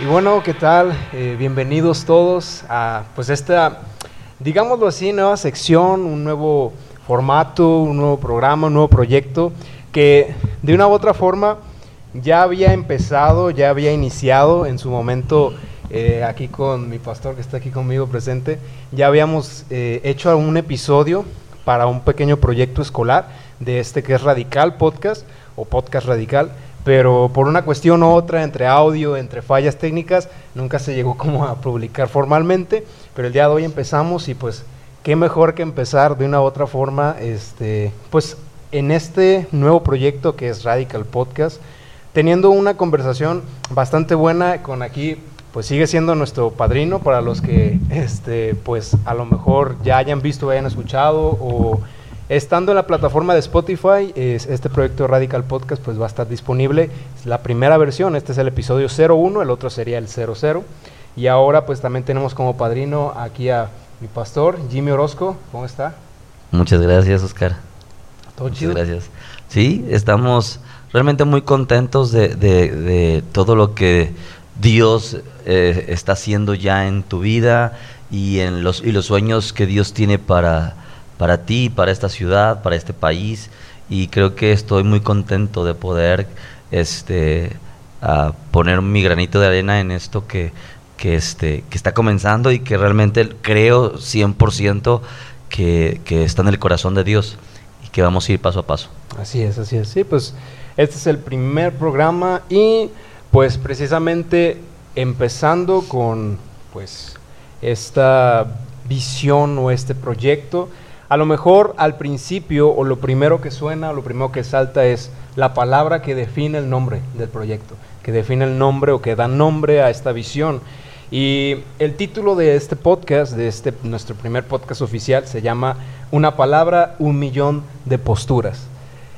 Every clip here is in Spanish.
Y bueno, ¿qué tal? Eh, bienvenidos todos a pues esta, digámoslo así, nueva sección, un nuevo formato, un nuevo programa, un nuevo proyecto que de una u otra forma ya había empezado, ya había iniciado en su momento eh, aquí con mi pastor que está aquí conmigo presente, ya habíamos eh, hecho un episodio para un pequeño proyecto escolar de este que es Radical Podcast o Podcast Radical pero por una cuestión u otra, entre audio, entre fallas técnicas, nunca se llegó como a publicar formalmente, pero el día de hoy empezamos y pues qué mejor que empezar de una u otra forma, este, pues en este nuevo proyecto que es Radical Podcast, teniendo una conversación bastante buena con aquí, pues sigue siendo nuestro padrino para los que, este, pues a lo mejor ya hayan visto, hayan escuchado o Estando en la plataforma de Spotify, este proyecto Radical Podcast pues va a estar disponible. Es la primera versión, este es el episodio 01, el otro sería el 00. Y ahora pues también tenemos como padrino aquí a mi pastor, Jimmy Orozco. ¿Cómo está? Muchas gracias, Oscar. ¿Todo Muchas gracias. Sí, estamos realmente muy contentos de, todo lo que Dios eh, está haciendo ya en tu vida y en los, y los sueños que Dios tiene para para ti, para esta ciudad, para este país y creo que estoy muy contento de poder este, poner mi granito de arena en esto que, que, este, que está comenzando y que realmente creo 100% que, que está en el corazón de Dios y que vamos a ir paso a paso. Así es, así es. Sí, pues este es el primer programa y pues precisamente empezando con pues esta visión o este proyecto, a lo mejor al principio o lo primero que suena o lo primero que salta es la palabra que define el nombre del proyecto, que define el nombre o que da nombre a esta visión. Y el título de este podcast, de este nuestro primer podcast oficial, se llama Una palabra, un millón de posturas.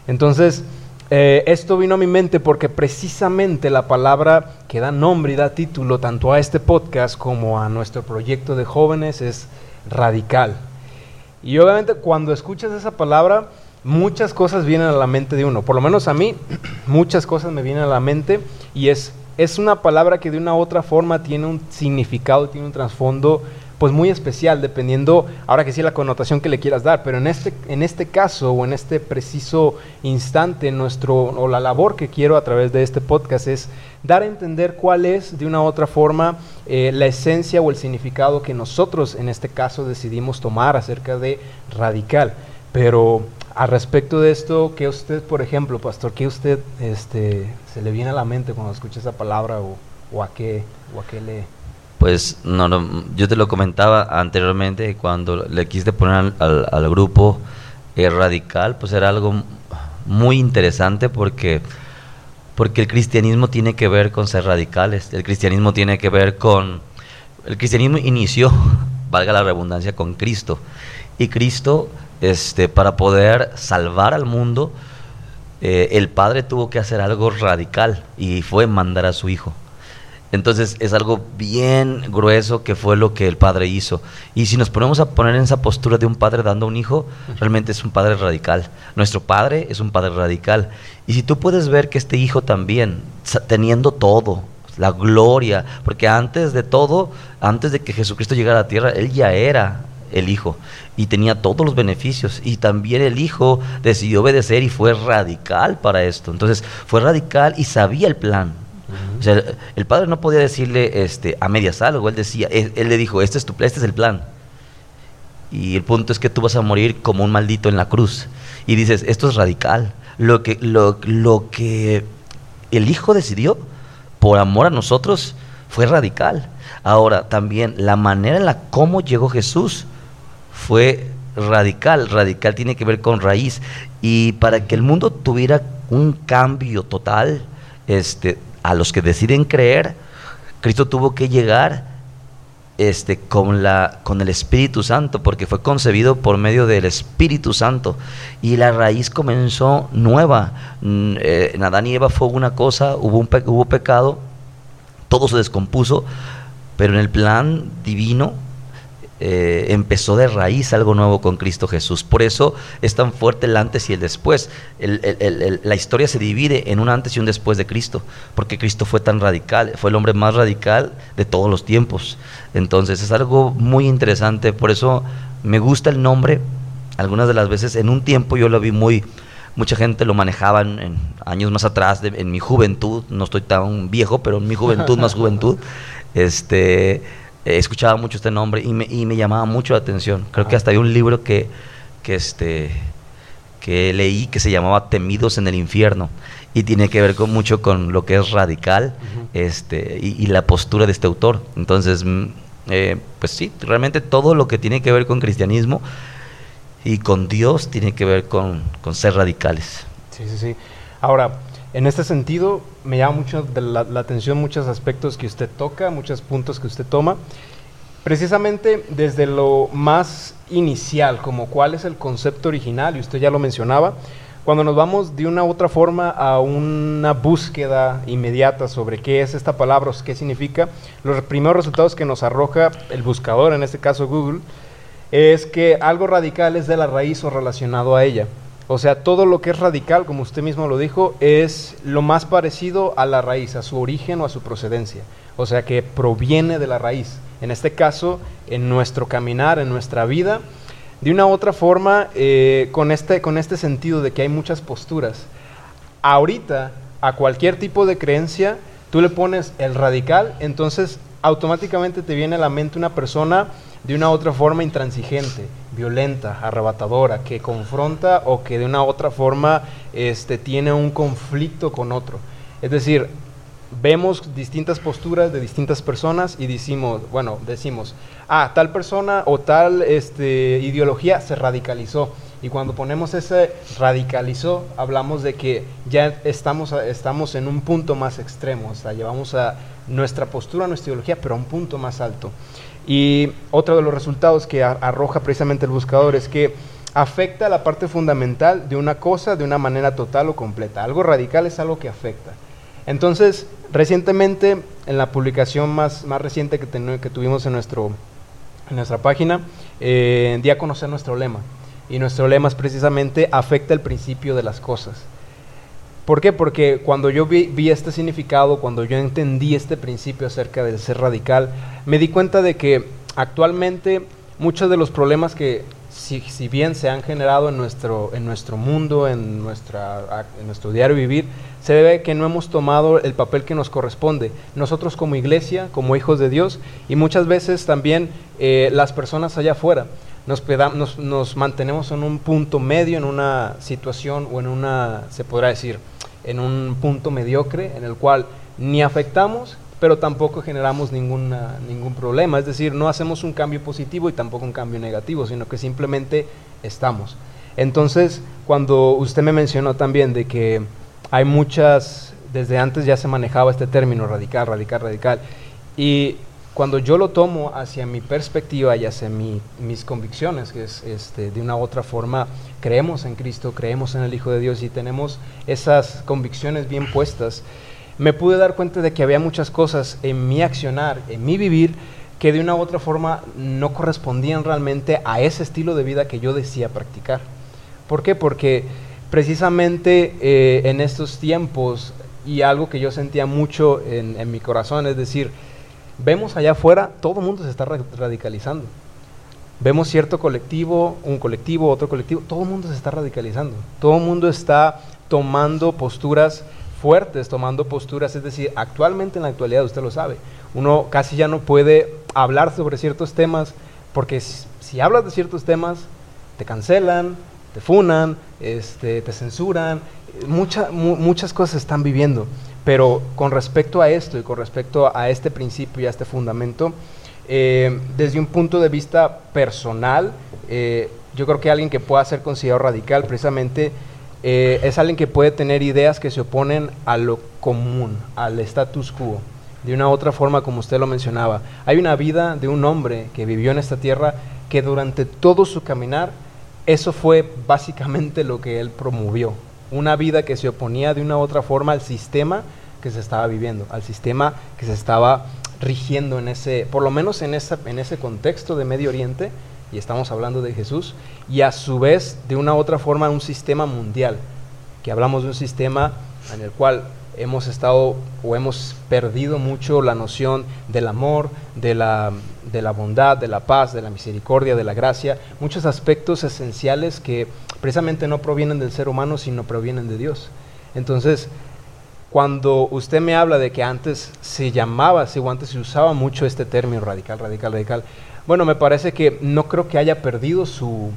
Entonces, eh, esto vino a mi mente porque precisamente la palabra que da nombre y da título tanto a este podcast como a nuestro proyecto de jóvenes es radical. Y obviamente cuando escuchas esa palabra, muchas cosas vienen a la mente de uno. Por lo menos a mí, muchas cosas me vienen a la mente y es, es una palabra que de una u otra forma tiene un significado, tiene un trasfondo pues muy especial, dependiendo, ahora que sí, la connotación que le quieras dar, pero en este, en este caso o en este preciso instante, nuestro, o la labor que quiero a través de este podcast es dar a entender cuál es, de una u otra forma, eh, la esencia o el significado que nosotros en este caso decidimos tomar acerca de radical. Pero al respecto de esto, ¿qué usted, por ejemplo, pastor, qué usted este, se le viene a la mente cuando escucha esa palabra o, o a, qué, o a qué le pues no, yo te lo comentaba anteriormente cuando le quise poner al, grupo eh, radical, pues era algo muy interesante porque, porque el cristianismo tiene que ver con ser radicales, el cristianismo tiene que ver con, el cristianismo inició, valga la redundancia, con Cristo y Cristo, este, para poder salvar al mundo, eh, el Padre tuvo que hacer algo radical y fue mandar a su Hijo. Entonces es algo bien grueso que fue lo que el padre hizo. Y si nos ponemos a poner en esa postura de un padre dando a un hijo, realmente es un padre radical. Nuestro padre es un padre radical. Y si tú puedes ver que este hijo también, teniendo todo, la gloria, porque antes de todo, antes de que Jesucristo llegara a la tierra, él ya era el hijo y tenía todos los beneficios y también el hijo decidió obedecer y fue radical para esto. Entonces fue radical y sabía el plan o sea, el padre no podía decirle este, a medias algo, él decía, él, le dijo, este es, tu, este es el plan. Y el punto es que tú vas a morir como un maldito en la cruz. Y dices, esto es radical. Lo que, lo, lo que el Hijo decidió por amor a nosotros fue radical. Ahora, también la manera en la cómo llegó Jesús fue radical. Radical tiene que ver con raíz. Y para que el mundo tuviera un cambio total, este, a los que deciden creer, Cristo tuvo que llegar este, con, la, con el Espíritu Santo, porque fue concebido por medio del Espíritu Santo. Y la raíz comenzó nueva. Mm, eh, y Eva fue una cosa, hubo, un hubo pecado, todo se descompuso, pero en el plan divino eh, empezó de raíz algo nuevo con Cristo Jesús. Por eso es tan fuerte el antes y el después. la historia se divide en un antes y un después de Cristo, porque Cristo fue tan radical, fue el hombre más radical de todos los tiempos. Entonces es algo muy interesante, por eso me gusta el nombre. Algunas de las veces en un tiempo yo lo vi muy, mucha gente lo manejaba en, años más atrás, en mi juventud, no estoy tan viejo, pero en mi juventud más juventud, este eh, escuchaba mucho este nombre y me, y me, llamaba mucho la atención. Creo que hasta hay un libro que, que, este, que leí que se llamaba Temidos en el infierno y tiene que ver con, mucho con lo que es radical este, y, la postura de este autor. Entonces, mm, eh, pues sí, realmente todo lo que tiene que ver con cristianismo y con Dios tiene que ver con, con ser radicales. Sí, sí, sí. Ahora, en este sentido, me llama mucho la, atención muchos aspectos que usted toca, muchos puntos que usted toma. Precisamente desde lo más inicial, como cuál es el concepto original, y usted ya lo mencionaba, cuando nos vamos de una u otra forma a una búsqueda inmediata sobre qué es esta palabra, o qué significa, los primeros resultados que nos arroja el buscador, en este caso Google, es que algo radical es de la raíz o relacionado a ella. O sea, todo lo que es radical, como usted mismo lo dijo, es lo más parecido a la raíz, a su origen o a su procedencia. O sea, que proviene de la raíz. En este caso, en nuestro caminar, en nuestra vida, de una u otra forma, eh, con, este, con este sentido de que hay muchas posturas. Ahorita, a cualquier tipo de creencia, tú le pones el radical, entonces automáticamente te viene a la mente una persona de una otra forma intransigente, violenta, arrebatadora, que confronta o que de una otra forma este, tiene un conflicto con otro. Es decir, vemos distintas posturas de distintas personas y decimos, bueno, decimos, ah, tal persona o tal este, ideología se radicalizó. Y cuando ponemos ese radicalizó, hablamos de que ya estamos, estamos en un punto más extremo, o sea, llevamos a nuestra postura, nuestra ideología, pero a un punto más alto. Y otro de los resultados que arroja precisamente el buscador es que afecta la parte fundamental de una cosa de una manera total o completa. Algo radical es algo que afecta. Entonces, recientemente, en la publicación más, más reciente que, que tuvimos en, nuestro, en nuestra página, eh, di a conocer nuestro lema. Y nuestro lema es precisamente afecta el principio de las cosas. ¿Por qué? Porque cuando yo vi, este significado, cuando yo entendí este principio acerca del ser radical, me di cuenta de que actualmente muchos de los problemas que si, bien se han generado en nuestro, en nuestro mundo, en, nuestra, en nuestro diario vivir, se debe que no hemos tomado el papel que nos corresponde. Nosotros como iglesia, como hijos de Dios, y muchas veces también eh, las personas allá afuera, nos, nos, nos mantenemos en un punto medio, en una situación o en una, se podrá decir, en un punto mediocre en el cual ni afectamos, pero tampoco generamos ninguna, ningún problema. Es decir, no hacemos un cambio positivo y tampoco un cambio negativo, sino que simplemente estamos. Entonces, cuando usted me mencionó también de que hay muchas, desde antes ya se manejaba este término radical, radical, radical, y cuando yo lo tomo hacia mi perspectiva y hacia mis convicciones, que es este, de una u otra forma, creemos en Cristo, creemos en el Hijo de Dios y tenemos esas convicciones bien puestas, me pude dar cuenta de que había muchas cosas en mi accionar, en mi vivir, que de una u otra forma no correspondían realmente a ese estilo de vida que yo decía practicar. ¿Por qué? Porque precisamente eh, en estos tiempos, y algo que yo sentía mucho en, en mi corazón, es decir, vemos allá afuera, todo el mundo se está radicalizando. Vemos cierto colectivo, un colectivo, otro colectivo, todo el mundo se está radicalizando. Todo el mundo está tomando posturas fuertes, tomando posturas, es decir, actualmente en la actualidad, usted lo sabe, uno casi ya no puede hablar sobre ciertos temas porque si, hablas de ciertos temas, te cancelan, te funan, este, te censuran, muchas cosas están viviendo. Pero con respecto a esto y con respecto a este principio y a este fundamento, eh, desde un punto de vista personal, eh, yo creo que alguien que pueda ser considerado radical precisamente eh, es alguien que puede tener ideas que se oponen a lo común, al status quo. De una u otra forma, como usted lo mencionaba, hay una vida de un hombre que vivió en esta tierra que durante todo su caminar, eso fue básicamente lo que él promovió, una vida que se oponía de una u otra forma al sistema que se estaba viviendo, al sistema que se estaba rigiendo en ese, por lo menos en, esa, en ese contexto de Medio Oriente, y estamos hablando de Jesús, y a su vez, de una u otra forma, un sistema mundial, que hablamos de un sistema en el cual hemos estado o hemos perdido mucho la noción del amor, de la, de la bondad, de la paz, de la misericordia, de la gracia, muchos aspectos esenciales que precisamente no provienen del ser humano, sino provienen de Dios. Entonces, cuando usted me habla de que antes se llamaba, o antes se usaba mucho este término radical, radical, radical, bueno, me parece que no creo que haya perdido su,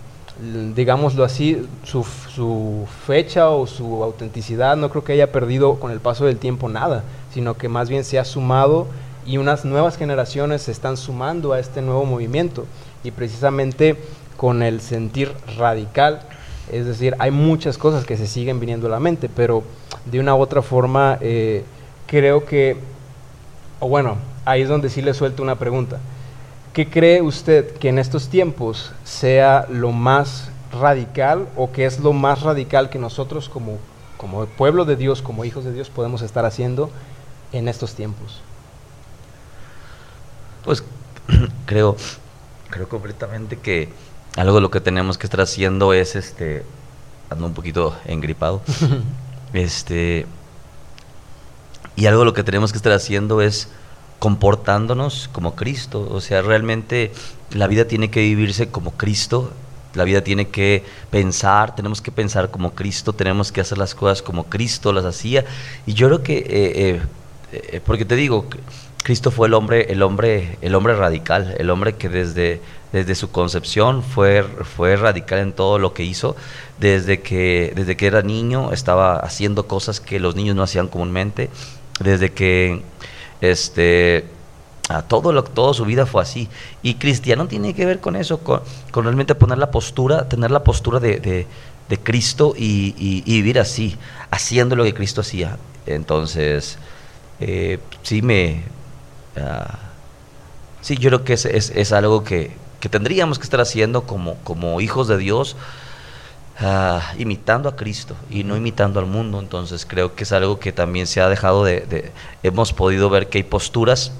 digámoslo así, su, su, fecha o su autenticidad, no creo que haya perdido con el paso del tiempo nada, sino que más bien se ha sumado y unas nuevas generaciones se están sumando a este nuevo movimiento. Y precisamente con el sentir radical, es decir, hay muchas cosas que se siguen viniendo a la mente, pero de una u otra forma eh, creo que, o bueno, ahí es donde sí le suelto una pregunta. ¿Qué cree usted que en estos tiempos sea lo más radical o qué es lo más radical que nosotros como, como pueblo de Dios, como hijos de Dios, podemos estar haciendo en estos tiempos? Pues creo, creo completamente que algo de lo que tenemos que estar haciendo es este ando un poquito engripado. este y algo de lo que tenemos que estar haciendo es comportándonos como Cristo, o sea, realmente la vida tiene que vivirse como Cristo, la vida tiene que pensar, tenemos que pensar como Cristo, tenemos que hacer las cosas como Cristo las hacía. Y yo creo que, eh, eh, eh, porque te digo, Cristo fue el hombre, el hombre, el hombre radical, el hombre que desde, desde su concepción fue, fue radical en todo lo que hizo. Desde que, desde que era niño estaba haciendo cosas que los niños no hacían comúnmente. Desde que este a todo lo, toda su vida fue así. Y cristiano tiene que ver con eso, con, realmente poner la postura, tener la postura de, Cristo y, vivir así, haciendo lo que Cristo hacía. Entonces, eh, sí me, Ah, sí, yo creo que es, es, algo que, que, tendríamos que estar haciendo como, como hijos de Dios, ah, imitando a Cristo y no imitando al mundo. Entonces creo que es algo que también se ha dejado de, hemos podido ver que hay posturas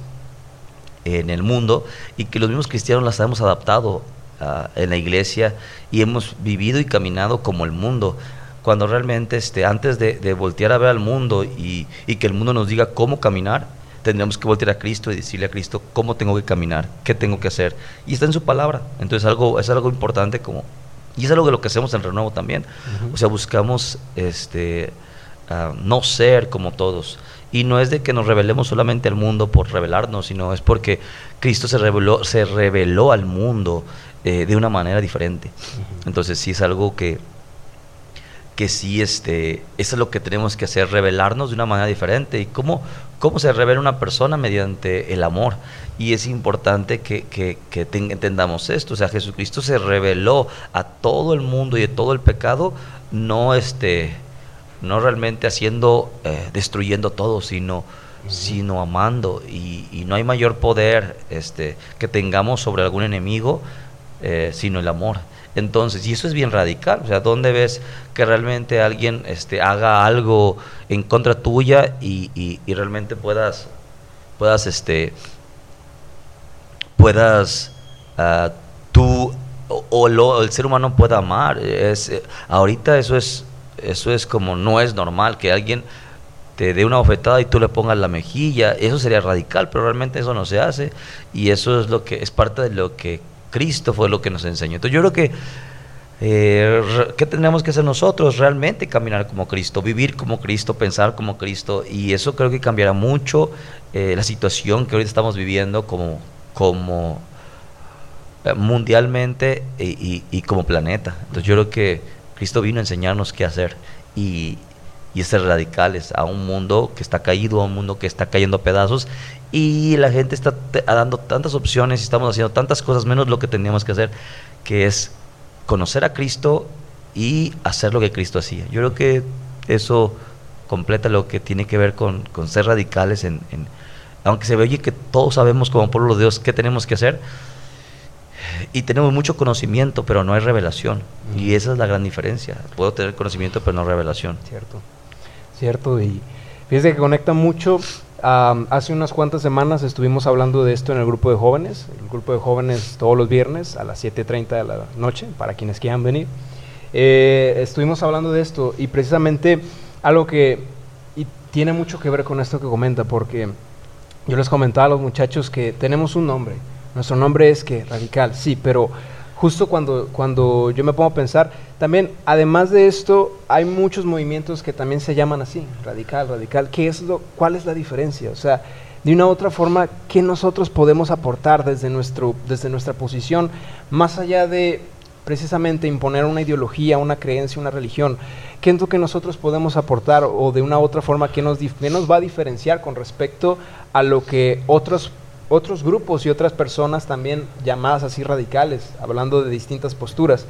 en el mundo y que los mismos cristianos las hemos adaptado ah, en la iglesia y hemos vivido y caminado como el mundo cuando realmente este, antes de, voltear a ver al mundo y, que el mundo nos diga cómo caminar, tendríamos que voltear a Cristo y decirle a Cristo cómo tengo que caminar, qué tengo que hacer. Y está en su palabra. Entonces algo, es algo importante como... Y es algo de lo que hacemos en Renuevo también. O sea, buscamos este, no ser como todos. Y no es de que nos revelemos solamente al mundo por revelarnos, sino es porque Cristo se reveló, se reveló al mundo eh, de una manera diferente. Entonces sí es algo que, que sí, este, eso es lo que tenemos que hacer, revelarnos de una manera diferente. ¿Y cómo, cómo se revela una persona? Mediante el amor. Y es importante que, que, entendamos esto. O sea, Jesucristo se reveló a todo el mundo y a todo el pecado, no, este, no realmente haciendo, eh, destruyendo todo, sino, sino amando. Y, y, no hay mayor poder este, que tengamos sobre algún enemigo, eh, sino el amor. Entonces, y eso es bien radical, o sea, ¿dónde ves que realmente alguien este, haga algo en contra tuya y, y, realmente puedas, puedas, este, puedas uh, tú o, lo, el ser humano pueda amar? Es, ahorita eso es, eso es como no es normal que alguien te dé una bofetada y tú le pongas la mejilla, eso sería radical, pero realmente eso no se hace y eso es lo que es parte de lo que Cristo fue lo que nos enseñó. Entonces yo creo que, eh, ¿qué tenemos que hacer nosotros? Realmente caminar como Cristo, vivir como Cristo, pensar como Cristo. Y eso creo que cambiará mucho eh, la situación que ahorita estamos viviendo como, como eh, mundialmente y, como planeta. Entonces yo creo que Cristo vino a enseñarnos qué hacer y, y ser radicales a un mundo que está caído, a un mundo que está cayendo a pedazos y la gente está dando tantas opciones y estamos haciendo tantas cosas menos lo que teníamos que hacer, que es conocer a Cristo y hacer lo que Cristo hacía. Yo creo que eso completa lo que tiene que ver con, ser radicales en, aunque se ve oye que todos sabemos como pueblo de Dios qué tenemos que hacer y tenemos mucho conocimiento pero no hay revelación. Y esa es la gran diferencia. Puedo tener conocimiento pero no revelación. Cierto. Cierto y fíjese que conecta mucho hace unas cuantas semanas estuvimos hablando de esto en el grupo de jóvenes, el grupo de jóvenes todos los viernes a las 7.30 de la noche, para quienes quieran venir. Eh, estuvimos hablando de esto y precisamente algo que tiene mucho que ver con esto que comenta, porque yo les comentaba a los muchachos que tenemos un nombre, nuestro nombre es que radical, sí, pero justo cuando, cuando yo me pongo a pensar, también, además de esto, hay muchos movimientos que también se llaman así, radical, radical. ¿Qué es lo, ¿Cuál es la diferencia? O sea, de una u otra forma, ¿qué nosotros podemos aportar desde, nuestro, desde nuestra posición, más allá de precisamente imponer una ideología, una creencia, una religión? ¿Qué es lo que nosotros podemos aportar o de una u otra forma, qué nos, qué nos va a diferenciar con respecto a lo que otros otros grupos y otras personas también llamadas así radicales, hablando de distintas posturas.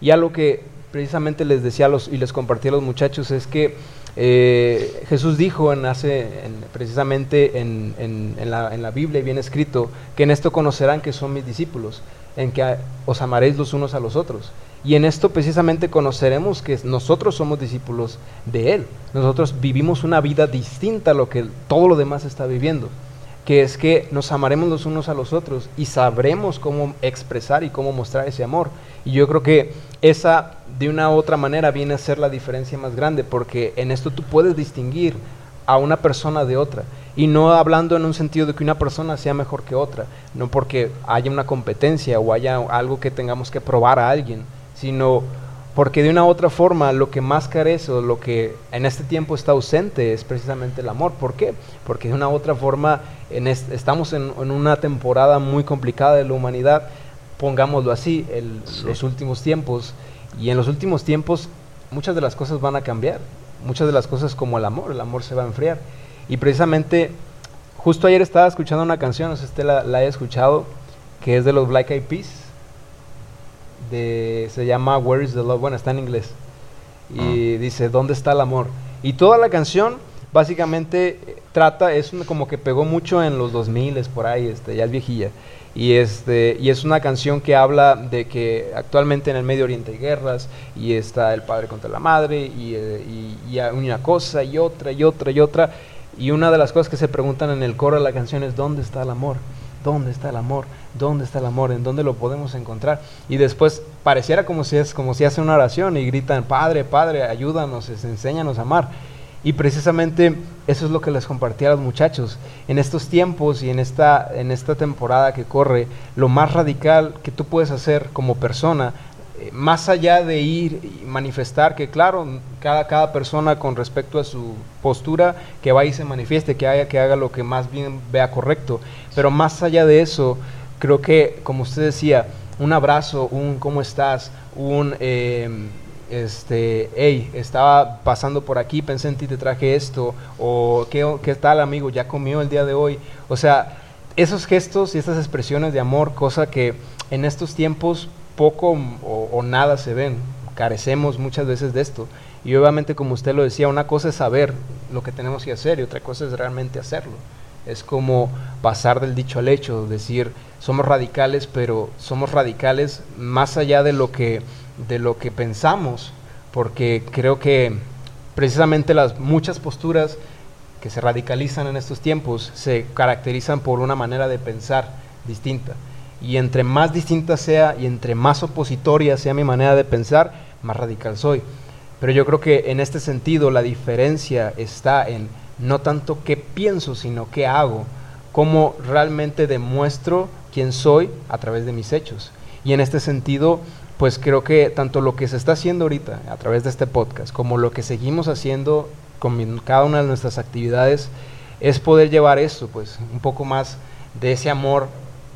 Y algo que precisamente les decía los, y les compartí a los muchachos es que eh, Jesús dijo en hace, precisamente en, en, la, en, la, Biblia, bien escrito, que en esto conocerán que son mis discípulos, en que os amaréis los unos a los otros. Y en esto precisamente conoceremos que nosotros somos discípulos de Él. Nosotros vivimos una vida distinta a lo que todo lo demás está viviendo que es que nos amaremos los unos a los otros y sabremos cómo expresar y cómo mostrar ese amor. Y yo creo que esa de una u otra manera viene a ser la diferencia más grande, porque en esto tú puedes distinguir a una persona de otra. Y no hablando en un sentido de que una persona sea mejor que otra, no porque haya una competencia o haya algo que tengamos que probar a alguien, sino porque de una u otra forma lo que más carece o lo que en este tiempo está ausente es precisamente el amor. ¿Por qué? Porque de una u otra forma en estamos en, una temporada muy complicada de la humanidad, pongámoslo así, los últimos tiempos. Y en los últimos tiempos muchas de las cosas van a cambiar. Muchas de las cosas como el amor, el amor se va a enfriar. Y precisamente, justo ayer estaba escuchando una canción, no sé si usted la, la haya escuchado, que es de los Black Eyed Peas se llama Where is the Love, bueno, está en inglés. Y ah. dice, ¿dónde está el amor? Y toda la canción básicamente eh, trata, es como que pegó mucho en los 2000 por ahí, este, ya es viejilla. Y, este, y es una canción que habla de que actualmente en el Medio Oriente hay guerras y está el padre contra la madre y, eh, y, y una cosa y otra y otra y otra. Y una de las cosas que se preguntan en el coro de la canción es ¿dónde está el amor? ¿Dónde está el amor? ¿Dónde está el amor? ¿En dónde lo podemos encontrar? Y después pareciera como si es como si hace una oración y gritan, "Padre, Padre, ayúdanos, enséñanos a amar." Y precisamente eso es lo que les compartí a los muchachos. En estos tiempos y en esta, en esta temporada que corre, lo más radical que tú puedes hacer como persona más allá de ir y manifestar que claro, cada, cada persona con respecto a su postura, que vaya y se manifieste, que haga, que haga lo que más bien vea correcto. Pero más allá de eso, creo que, como usted decía, un abrazo, un cómo estás, un em, este, hey, estaba pasando por aquí, pensé en ti, te traje esto, o ¿qué, qué tal amigo, ya comió el día de hoy. O sea, esos gestos y estas expresiones de amor, cosa que en estos tiempos poco o, nada se ven. Carecemos muchas veces de esto. Y obviamente, como usted lo decía, una cosa es saber lo que tenemos que hacer y otra cosa es realmente hacerlo. Es como pasar del dicho al hecho, decir, somos radicales, pero somos radicales más allá de lo que, de lo que pensamos, porque creo que precisamente las muchas posturas que se radicalizan en estos tiempos se caracterizan por una manera de pensar distinta. Y entre más distinta sea y entre más opositoria sea mi manera de pensar, más radical soy. Pero yo creo que en este sentido la diferencia está en no tanto qué pienso, sino qué hago, cómo realmente demuestro quién soy a través de mis hechos. Y en este sentido, pues creo que tanto lo que se está haciendo ahorita a través de este podcast, como lo que seguimos haciendo con cada una de nuestras actividades, es poder llevar esto, pues un poco más de ese amor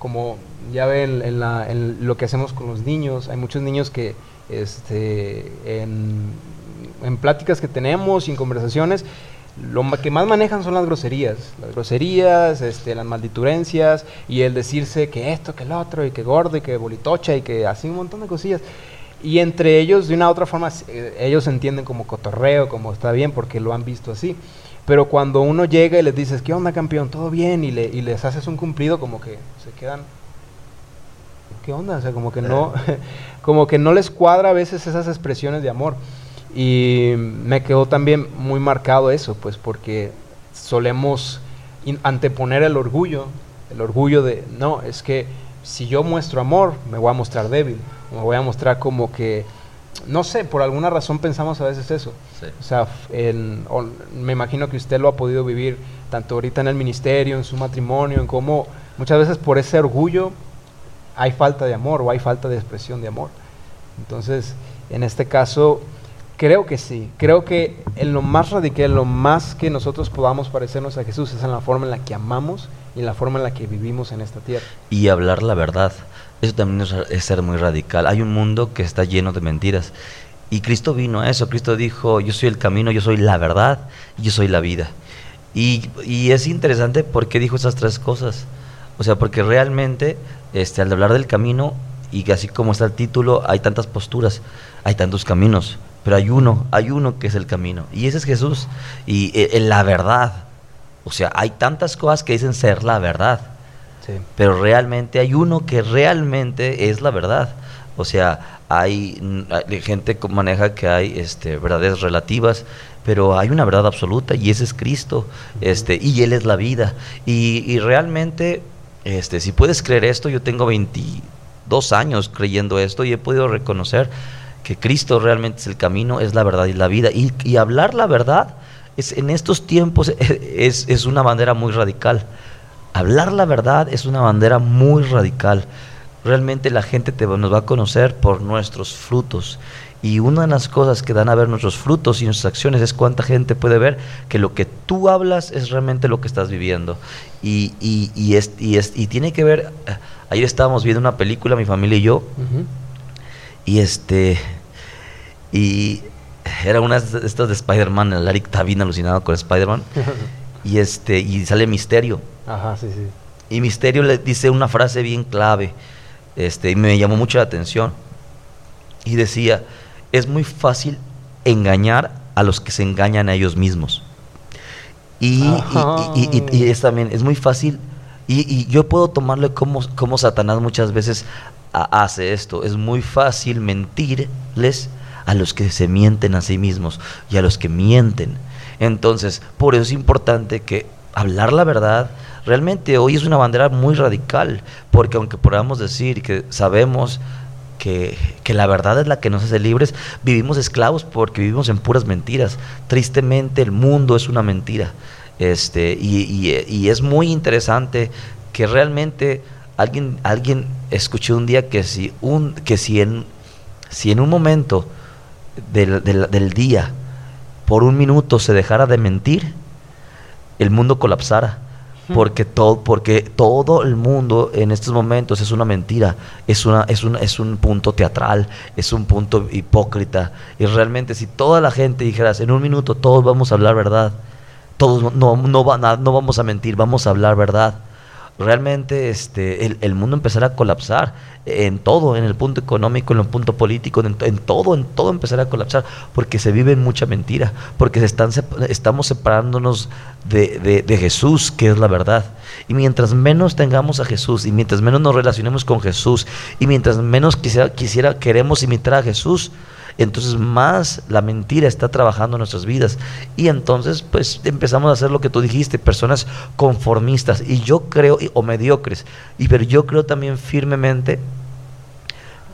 como ya ven en, lo que hacemos con los niños, hay muchos niños que este, en, pláticas que tenemos y en conversaciones, lo que más manejan son las groserías, las groserías, este, las malditurencias y el decirse que esto, que el otro, y que gordo, y que bolitocha, y que así un montón de cosillas. Y entre ellos, de una u otra forma, eh, ellos entienden como cotorreo, como está bien, porque lo han visto así. Pero cuando uno llega y les dices, ¿qué onda campeón? ¿Todo bien? Y, le, y les haces un cumplido, como que se quedan, ¿qué onda? O sea, como que no, como que no les cuadra a veces esas expresiones de amor. Y me quedó también muy marcado eso, pues porque solemos anteponer el orgullo, el orgullo de, no, es que si yo muestro amor, me voy a mostrar débil, me voy a mostrar como que, no sé, por alguna razón pensamos a veces eso. O sea, me imagino que usted lo ha podido vivir tanto ahorita en el ministerio, en su matrimonio, en cómo muchas veces por ese orgullo hay falta de amor o hay falta de expresión de amor. Entonces, en este caso, creo que sí. Creo que en lo más radical, lo más que nosotros podamos parecernos a Jesús es en la forma en la que amamos y en la forma en la que vivimos en esta tierra. Y hablar la verdad. Eso también es, ser muy radical. Hay un mundo que está lleno de mentiras. Y Cristo vino a eso. Cristo dijo, yo soy el camino, yo soy la verdad, yo soy la vida. Y, y es interesante porque dijo esas tres cosas. O sea, porque realmente este, al hablar del camino, y así como está el título, hay tantas posturas, hay tantos caminos, pero hay uno, hay uno que es el camino, y ese es Jesús, y eh, la verdad. O sea, hay tantas cosas que dicen ser la verdad, pero realmente hay uno que realmente es la verdad. O sea, hay, gente que maneja que hay este, verdades relativas, pero hay una verdad absoluta y ese es Cristo, este, y Él es la vida. Y, y realmente este, si puedes creer esto, yo tengo 22 años creyendo esto y he podido reconocer que Cristo realmente es el camino, es la verdad y la vida. Y, hablar la verdad es, en estos tiempos es, es, una bandera muy radical. Hablar la verdad es una bandera muy radical. Realmente la gente te, nos va a conocer por nuestros frutos. Y una de las cosas que dan a ver nuestros frutos y nuestras acciones es cuánta gente puede ver que lo que tú hablas es realmente lo que estás viviendo. Y, y, y, es, y, es, y tiene que ver, eh, ayer estábamos viendo una película, mi familia y yo, y este, y era una de estas de Spider-Man, el Eric está bien alucinado con Spider-Man, y este, y sale Misterio. Ajá, sí, sí. Y Misterio le dice una frase bien clave, este, y me llamó mucho la atención. Y decía, es muy fácil engañar a los que se engañan a ellos mismos. Y, es también, es muy fácil, y, yo puedo tomarle como, como Satanás muchas veces hace esto, es muy fácil mentirles a los que se mienten a sí mismos y a los que mienten. Entonces, por eso es importante que hablar la verdad, realmente hoy es una bandera muy radical, porque aunque podamos decir que sabemos que, la verdad es la que nos hace libres, vivimos esclavos porque vivimos en puras mentiras. Tristemente el mundo es una mentira. Este, y, es muy interesante que realmente alguien, alguien escuchó un día que si, un, que si, en, si en un momento del, del día, por un minuto se dejara de mentir, el mundo colapsara porque todo, porque todo el mundo en estos momentos es una mentira, es, una, es, una, es un punto teatral, es un punto hipócrita. Y realmente si toda la gente dijeras, en un minuto todos vamos a hablar verdad, todos no, no, no vamos a mentir, vamos a hablar verdad realmente este, el, mundo empezará a colapsar en todo, en el punto económico, en el punto político, en, todo, en todo empezará a colapsar, porque se vive en mucha mentira, porque se están, estamos separándonos de, de, Jesús, que es la verdad. Y mientras menos tengamos a Jesús, y mientras menos nos relacionemos con Jesús, y mientras menos quisiera, quisiera queremos imitar a Jesús, entonces más la mentira está trabajando en nuestras vidas. Y entonces pues empezamos a hacer lo que tú dijiste, personas conformistas y yo creo, o mediocres, y pero yo creo también firmemente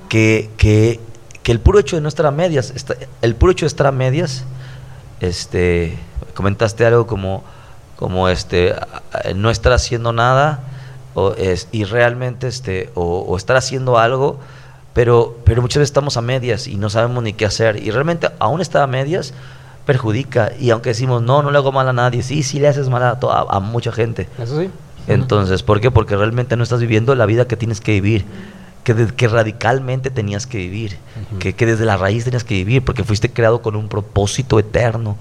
que, que, el puro hecho de no estar a medias, el puro hecho de estar a medias, este, comentaste algo como, como este, no estar haciendo nada, o es, y realmente este, o estar haciendo algo, pero, pero muchas veces estamos a medias y no sabemos ni qué hacer. Y realmente, aún estar a medias, perjudica. Y aunque decimos, no, no le hago mal a nadie, sí, sí le haces mal a, a, mucha gente. Eso sí. Entonces, ¿por qué? Porque realmente no estás viviendo la vida que tienes que vivir. Que, que radicalmente tenías que vivir, que, que desde la raíz tenías que vivir, porque fuiste creado con un propósito eterno.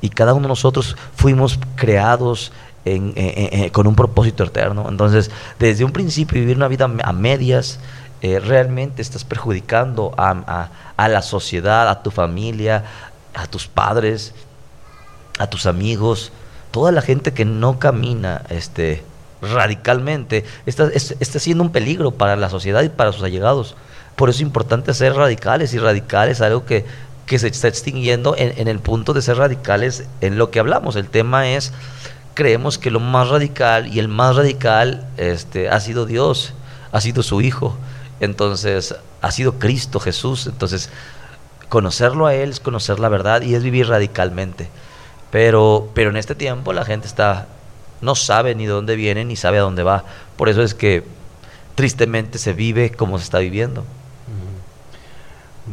Y cada uno de nosotros fuimos creados en, con un propósito eterno. Entonces, desde un principio vivir una vida a medias, eh, realmente estás perjudicando a, la sociedad, a tu familia, a tus padres, a tus amigos, toda la gente que no camina este, radicalmente, está, está siendo un peligro para la sociedad y para sus allegados. Por eso es importante ser radicales y radicales, algo que, que se está extinguiendo en, en, el punto de ser radicales en lo que hablamos. El tema es creemos que lo más radical y el más radical este, ha sido Dios, ha sido su Hijo, entonces ha sido Cristo Jesús, entonces conocerlo a Él es conocer la verdad y es vivir radicalmente. Pero, pero en este tiempo la gente está, no sabe ni de dónde viene ni sabe a dónde va. Por eso es que tristemente se vive como se está viviendo.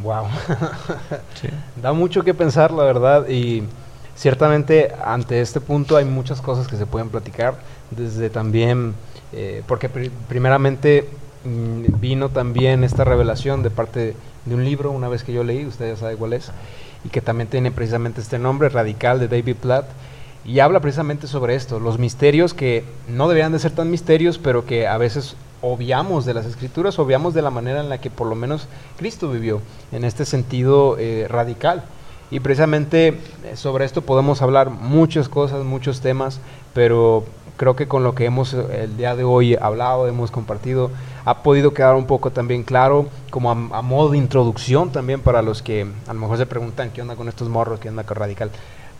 Wow. Da mucho que pensar, la verdad, y ciertamente ante este punto hay muchas cosas que se pueden platicar, desde también, eh, porque primeramente vino también esta revelación de parte de un libro, una vez que yo leí, usted ya sabe cuál es, y que también tiene precisamente este nombre, Radical, de David Platt, y habla precisamente sobre esto, los misterios que no deberían de ser tan misterios, pero que a veces obviamos de las escrituras, obviamos de la manera en la que por lo menos Cristo vivió, en este sentido eh, radical. Y precisamente eh, sobre esto podemos hablar muchas cosas, muchos temas, pero creo que con lo que hemos eh, el día de hoy hablado, hemos compartido, ha podido quedar un poco también claro, como a, a modo de introducción también para los que a lo mejor se preguntan qué onda con estos morros, qué onda con radical.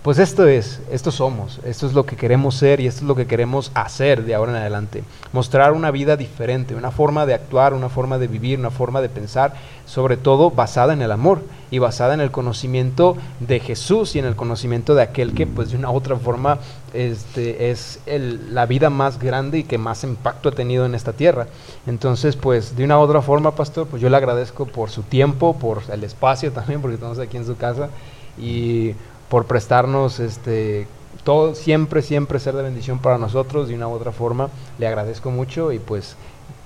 Pues esto es, esto somos, esto es lo que queremos ser y esto es lo que queremos hacer de ahora en adelante. Mostrar una vida diferente, una forma de actuar, una forma de vivir, una forma de pensar, sobre todo basada en el amor y basada en el conocimiento de Jesús y en el conocimiento de aquel que pues de una u otra forma este, es el, la vida más grande y que más impacto ha tenido en esta tierra. Entonces pues de una u otra forma, pastor, pues yo le agradezco por su tiempo, por el espacio también, porque estamos aquí en su casa y por prestarnos este todo siempre siempre ser de bendición para nosotros de una u otra forma. Le agradezco mucho y pues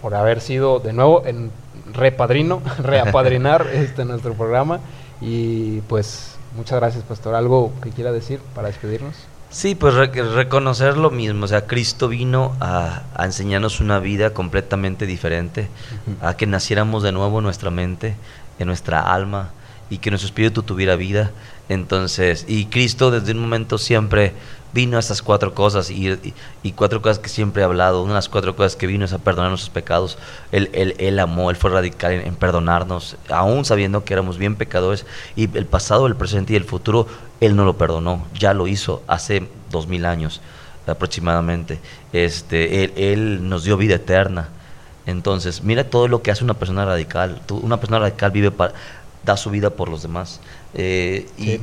por haber sido de nuevo en repadrino reapadrinar este nuestro programa. Y pues muchas gracias pastor. Algo que quiera decir para despedirnos Sí, pues reconocer lo mismo, o sea, Cristo vino a, enseñarnos una vida completamente diferente, a que naciéramos de nuevo en nuestra mente, en nuestra alma, y que nuestro espíritu tuviera vida. Entonces, y Cristo desde un momento siempre vino a estas cuatro cosas y, y, cuatro cosas que siempre he hablado. Una de las cuatro cosas que vino es a perdonar nuestros pecados. Él, él, él amó, Él fue radical en, perdonarnos, aún sabiendo que éramos bien pecadores. Y el pasado, el presente y el futuro, Él no lo perdonó. Ya lo hizo hace dos mil años aproximadamente. Este, él, nos dio vida eterna. Entonces, mira todo lo que hace una persona radical. Una persona radical vive para da su vida por los demás. Eh, y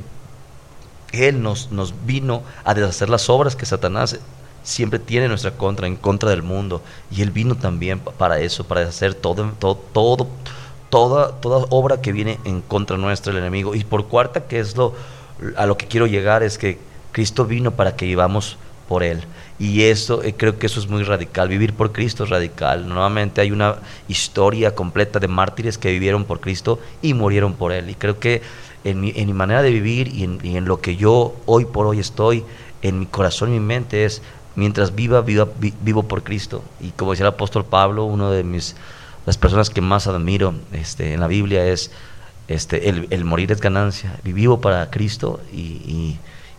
Él nos, nos vino a deshacer las obras que Satanás siempre tiene en nuestra contra, en contra del mundo. Y Él vino también para eso, para deshacer todo, todo, todo toda, toda obra que viene en contra nuestra, el enemigo. Y por cuarta, que es lo a lo que quiero llegar, es que Cristo vino para que vivamos por Él. Y eso, eh, creo que eso es muy radical. Vivir por Cristo es radical. Nuevamente hay una historia completa de mártires que vivieron por Cristo y murieron por Él. Y creo que en mi, manera de vivir y en, lo que yo hoy por hoy estoy, en mi corazón y mi mente es, mientras viva, viva vivo por Cristo. Y como decía el apóstol Pablo, uno de mis, las personas que más admiro este, en la Biblia es, este, el, morir es ganancia. Vivo para Cristo y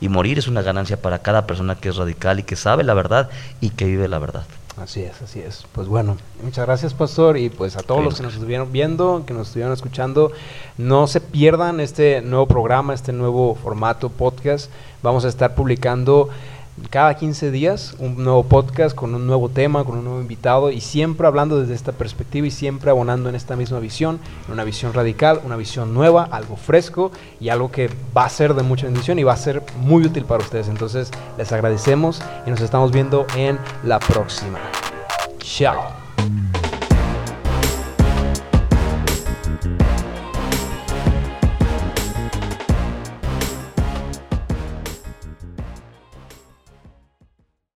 morir es una ganancia para cada persona que es radical y que sabe la verdad y que vive la verdad. Así es, así es. Pues bueno, muchas gracias Pastor y pues a todos los que nos estuvieron viendo, que nos estuvieron escuchando, no se pierdan este nuevo programa, este nuevo formato podcast. Vamos a estar publicando cada 15 días un nuevo podcast con un nuevo tema, con un nuevo invitado y siempre hablando desde esta perspectiva y siempre abonando en esta misma visión, una visión radical, una visión nueva, algo fresco y algo que va a ser de mucha bendición y va a ser muy útil para ustedes. Entonces les agradecemos y nos estamos viendo en la próxima. Chao.